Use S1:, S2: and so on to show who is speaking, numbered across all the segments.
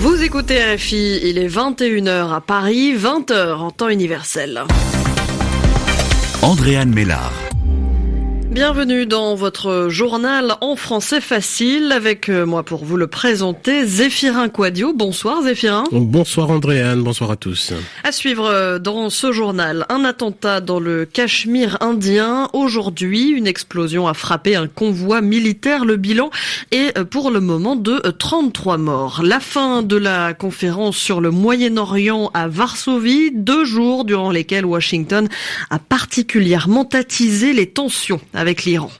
S1: Vous écoutez RFI, il est 21h à Paris, 20h en temps universel.
S2: Andréane Mélard.
S1: Bienvenue dans votre journal en français facile avec euh, moi pour vous le présenter Zéphirin Quadio. Bonsoir Zéphirin.
S3: Bonsoir Andréane, bonsoir à tous.
S1: À suivre euh, dans ce journal, un attentat dans le Cachemire indien. Aujourd'hui, une explosion a frappé un convoi militaire. Le bilan est euh, pour le moment de 33 morts. La fin de la conférence sur le Moyen-Orient à Varsovie, deux jours durant lesquels Washington a particulièrement attisé les tensions avec l'Iran.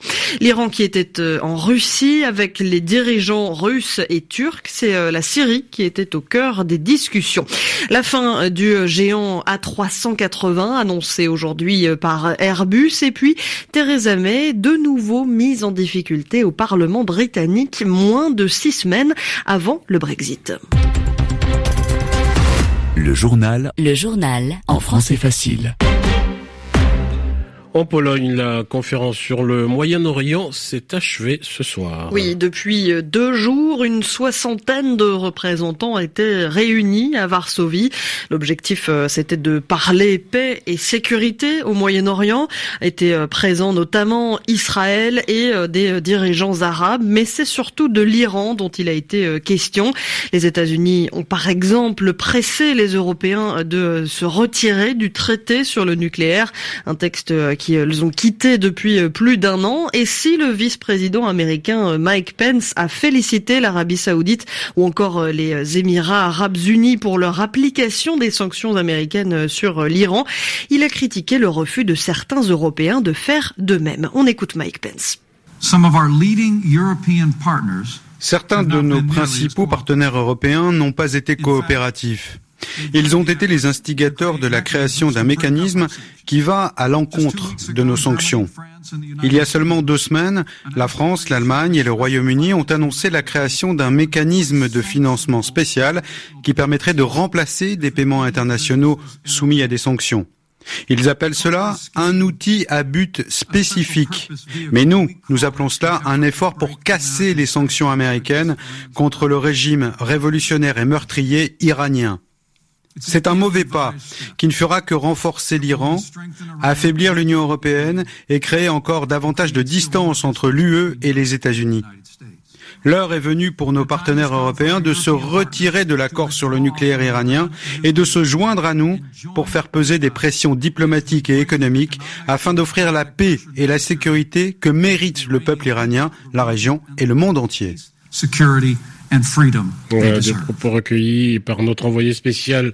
S1: L'Iran qui était euh, en Russie avec les dirigeants russes et turcs, c'est euh, la Syrie qui était au cœur des discussions. La fin euh, du géant A380 annoncée aujourd'hui par Airbus et puis Theresa May de nouveau mise en difficulté au Parlement britannique moins de six semaines avant le Brexit.
S2: Le journal.
S4: Le journal.
S2: En français facile.
S3: En Pologne, la conférence sur le Moyen-Orient s'est achevée ce soir.
S1: Oui, depuis deux jours, une soixantaine de représentants étaient réunis à Varsovie. L'objectif, euh, c'était de parler paix et sécurité au Moyen-Orient. Étaient euh, présents notamment Israël et euh, des dirigeants arabes, mais c'est surtout de l'Iran dont il a été question. Les États-Unis ont par exemple pressé les Européens de se retirer du traité sur le nucléaire, un texte qui euh, les ont quittés depuis euh, plus d'un an. Et si le vice-président américain euh, Mike Pence a félicité l'Arabie saoudite ou encore les Émirats arabes unis pour leur application des sanctions américaines sur l'Iran, il a critiqué le refus de certains Européens de faire de même. On écoute Mike Pence.
S5: Certains de nos principaux partenaires européens n'ont pas été coopératifs. Ils ont été les instigateurs de la création d'un mécanisme qui va à l'encontre de nos sanctions. Il y a seulement deux semaines, la France, l'Allemagne et le Royaume-Uni ont annoncé la création d'un mécanisme de financement spécial qui permettrait de remplacer des paiements internationaux soumis à des sanctions. Ils appellent cela un outil à but spécifique. Mais nous, nous appelons cela un effort pour casser les sanctions américaines contre le régime révolutionnaire et meurtrier iranien. C'est un mauvais pas qui ne fera que renforcer l'Iran, affaiblir l'Union européenne et créer encore davantage de distance entre l'UE et les États-Unis. L'heure est venue pour nos partenaires européens de se retirer de l'accord sur le nucléaire iranien et de se joindre à nous pour faire peser des pressions diplomatiques et économiques afin d'offrir la paix et la sécurité que mérite le peuple iranien, la région et le monde entier
S3: des propos recueillis par notre envoyé spécial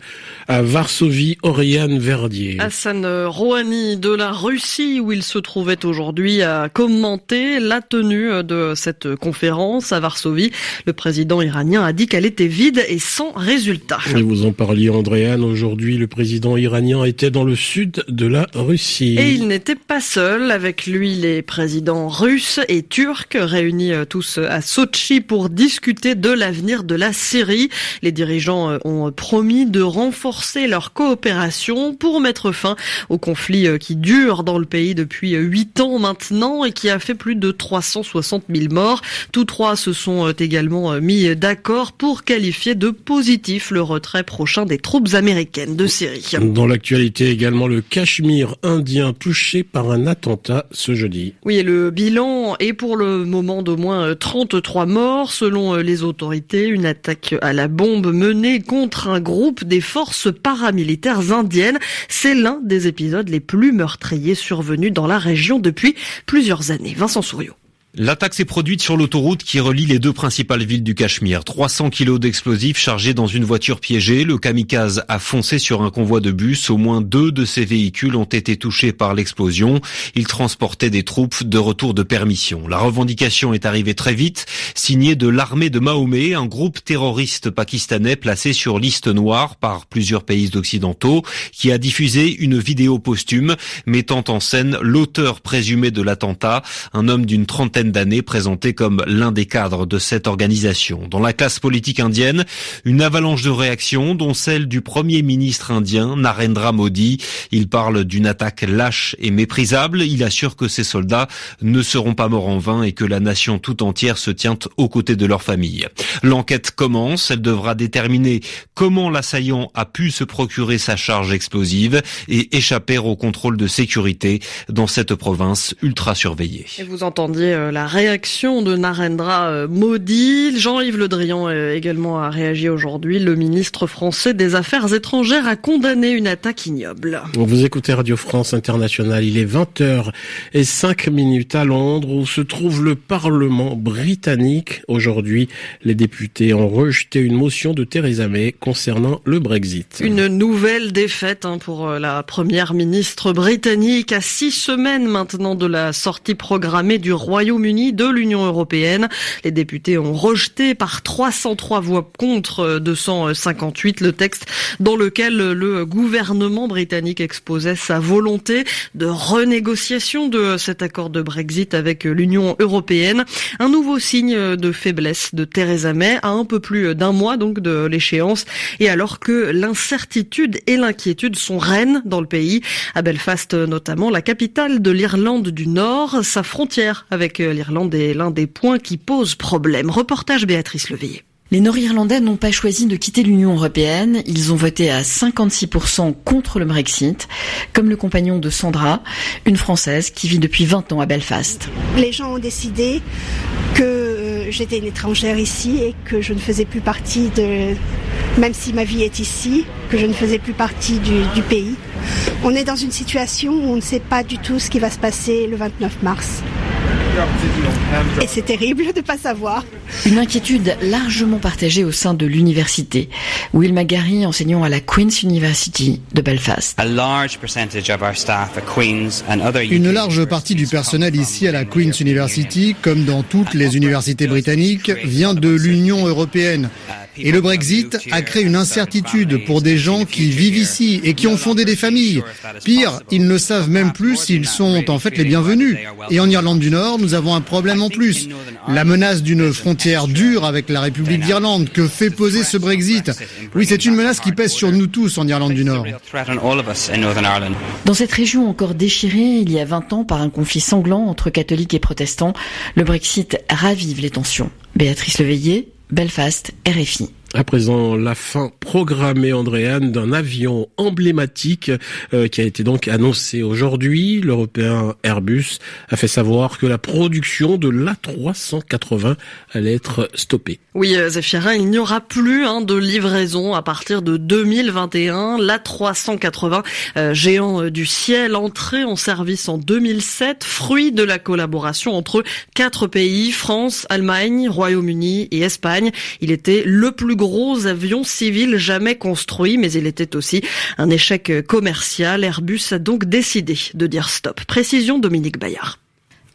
S3: à Varsovie, Oriane Verdier.
S1: Hassan Rouhani de la Russie, où il se trouvait aujourd'hui, a commenté la tenue de cette conférence à Varsovie. Le président iranien a dit qu'elle était vide et sans résultat.
S3: Et vous en parliez, Andréane. Aujourd'hui, le président iranien était dans le sud de la Russie.
S1: Et il n'était pas seul. Avec lui, les présidents russes et turcs réunis tous à Sochi pour discuter de de l'avenir de la Syrie. Les dirigeants euh, ont promis de renforcer leur coopération pour mettre fin au conflit euh, qui dure dans le pays depuis euh, huit ans maintenant et qui a fait plus de 360 000 morts. Tous trois se sont également mis d'accord pour qualifier de positif le retrait prochain des troupes américaines de Syrie.
S3: Dans l'actualité également, le Cachemire indien touché par un attentat ce jeudi.
S1: Oui, et le bilan est pour le moment d'au moins 33 morts selon les une attaque à la bombe menée contre un groupe des forces paramilitaires indiennes. C'est l'un des épisodes les plus meurtriers survenus dans la région depuis plusieurs années. Vincent Souriau.
S6: L'attaque s'est produite sur l'autoroute qui relie les deux principales villes du Cachemire. 300 kilos d'explosifs chargés dans une voiture piégée. Le kamikaze a foncé sur un convoi de bus. Au moins deux de ces véhicules ont été touchés par l'explosion. Ils transportaient des troupes de retour de permission. La revendication est arrivée très vite, signée de l'armée de Mahomet, un groupe terroriste pakistanais placé sur liste noire par plusieurs pays occidentaux, qui a diffusé une vidéo posthume mettant en scène l'auteur présumé de l'attentat, un homme d'une trentaine vingtaine d'années présenté comme l'un des cadres de cette organisation. Dans la classe politique indienne, une avalanche de réactions, dont celle du premier ministre indien, Narendra Modi. Il parle d'une attaque lâche et méprisable. Il assure que ses soldats ne seront pas morts en vain et que la nation tout entière se tient aux côtés de leur famille. L'enquête commence. Elle devra déterminer comment l'assaillant a pu se procurer sa charge explosive et échapper au contrôle de sécurité dans cette province ultra surveillée.
S1: Et vous entendiez euh, la réaction de Narendra euh, Modi. Jean-Yves Le Drian euh, également a réagi aujourd'hui. Le ministre français des Affaires étrangères a condamné une attaque ignoble.
S3: Vous écoutez Radio France Internationale. Il est 20h et 5 minutes à Londres où se trouve le Parlement britannique. Aujourd'hui, les députés ont rejeté une motion de Theresa May concernant le Brexit.
S1: Une nouvelle défaite hein, pour la première ministre britannique à six semaines maintenant de la sortie programmée du Royaume-Uni de l'Union européenne. Les députés ont rejeté par 303 voix contre 258 le texte dans lequel le gouvernement britannique exposait sa volonté de renégociation de cet accord de Brexit avec l'Union européenne. Un nouveau signe de faiblesse de Theresa May à un peu plus d'un mois donc de l'échéance et alors que l'incertitude et l'inquiétude sont reines dans le pays. À Belfast notamment, la capitale de l'Irlande du Nord, sa frontière avec l'Irlande est l'un des points qui pose problème. Reportage Béatrice Leveillé.
S4: Les Nord-Irlandais n'ont pas choisi de quitter l'Union européenne. Ils ont voté à 56% contre le Brexit, comme le compagnon de Sandra, une Française qui vit depuis 20 ans à Belfast.
S7: Les gens ont décidé que euh, j'étais une étrangère ici et que je ne faisais plus partie de, même si ma vie est ici, que je ne faisais plus partie du, du pays. On est dans une situation où on ne sait pas du tout ce qui va se passer le 29 mars. Et c'est terrible de ne pas savoir.
S4: Une inquiétude largement partagée au sein de l'université. Will McGarry, enseignant à la Queen's University de Belfast.
S8: Une large partie du personnel ici à la Queen's University, comme dans toutes les universités britanniques, vient de l'Union européenne. Et le Brexit a créé une incertitude pour des gens qui vivent ici et qui ont fondé des familles. Pire, ils ne savent même plus s'ils sont en fait les bienvenus. Et en Irlande du Nord, nous avons un problème en plus. La menace d'une frontière dure avec la République d'Irlande que fait poser ce Brexit? Oui, c'est une menace qui pèse sur nous tous en Irlande du Nord.
S4: Dans cette région encore déchirée il y a 20 ans par un conflit sanglant entre catholiques et protestants, le Brexit ravive les tensions. Béatrice Leveillé, Belfast, RFI.
S3: À présent, la fin programmée, Andréane, d'un avion emblématique euh, qui a été donc annoncé aujourd'hui. L'Européen Airbus a fait savoir que la production de l'A380 allait être stoppée.
S1: Oui, euh, Zéphirin, il n'y aura plus hein, de livraison à partir de 2021. L'A380, euh, géant du ciel, entré en service en 2007, fruit de la collaboration entre quatre pays, France, Allemagne, Royaume-Uni et Espagne. Il était le plus gros gros avion civil jamais construit, mais il était aussi un échec commercial. Airbus a donc décidé de dire stop. Précision Dominique Bayard.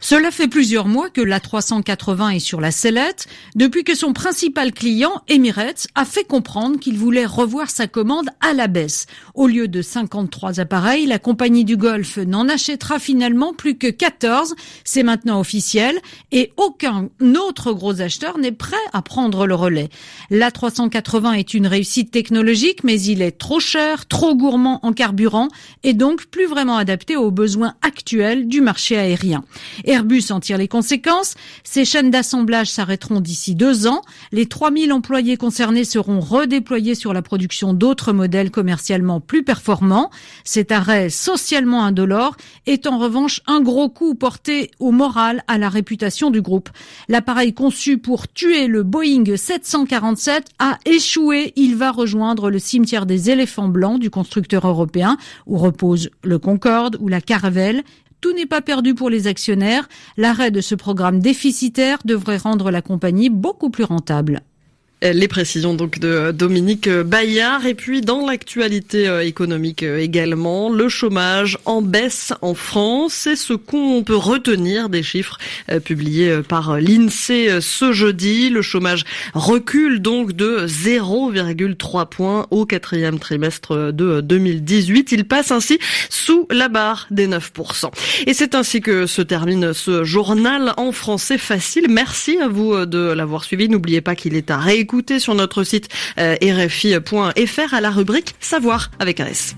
S9: Cela fait plusieurs mois que l'A380 est sur la sellette, depuis que son principal client, Emirates, a fait comprendre qu'il voulait revoir sa commande à la baisse. Au lieu de 53 appareils, la compagnie du Golfe n'en achètera finalement plus que 14. C'est maintenant officiel et aucun autre gros acheteur n'est prêt à prendre le relais. L'A380 est une réussite technologique, mais il est trop cher, trop gourmand en carburant et donc plus vraiment adapté aux besoins actuels du marché aérien. Airbus en tire les conséquences. Ces chaînes d'assemblage s'arrêteront d'ici deux ans. Les 3000 employés concernés seront redéployés sur la production d'autres modèles commercialement plus performants. Cet arrêt socialement indolore est en revanche un gros coup porté au moral, à la réputation du groupe. L'appareil conçu pour tuer le Boeing 747 a échoué. Il va rejoindre le cimetière des éléphants blancs du constructeur européen où repose le Concorde ou la Caravelle tout n'est pas perdu pour les actionnaires. L'arrêt de ce programme déficitaire devrait rendre la compagnie beaucoup plus rentable.
S1: Les précisions donc de Dominique Bayard. Et puis dans l'actualité économique également, le chômage en baisse en France. C'est ce qu'on peut retenir des chiffres publiés par l'INSEE ce jeudi. Le chômage recule donc de 0,3 points au quatrième trimestre de 2018. Il passe ainsi sous la barre des 9%. Et c'est ainsi que se termine ce journal en français facile. Merci à vous de l'avoir suivi. N'oubliez pas qu'il est à réécouter sur notre site euh, rfi.fr à la rubrique Savoir avec un S.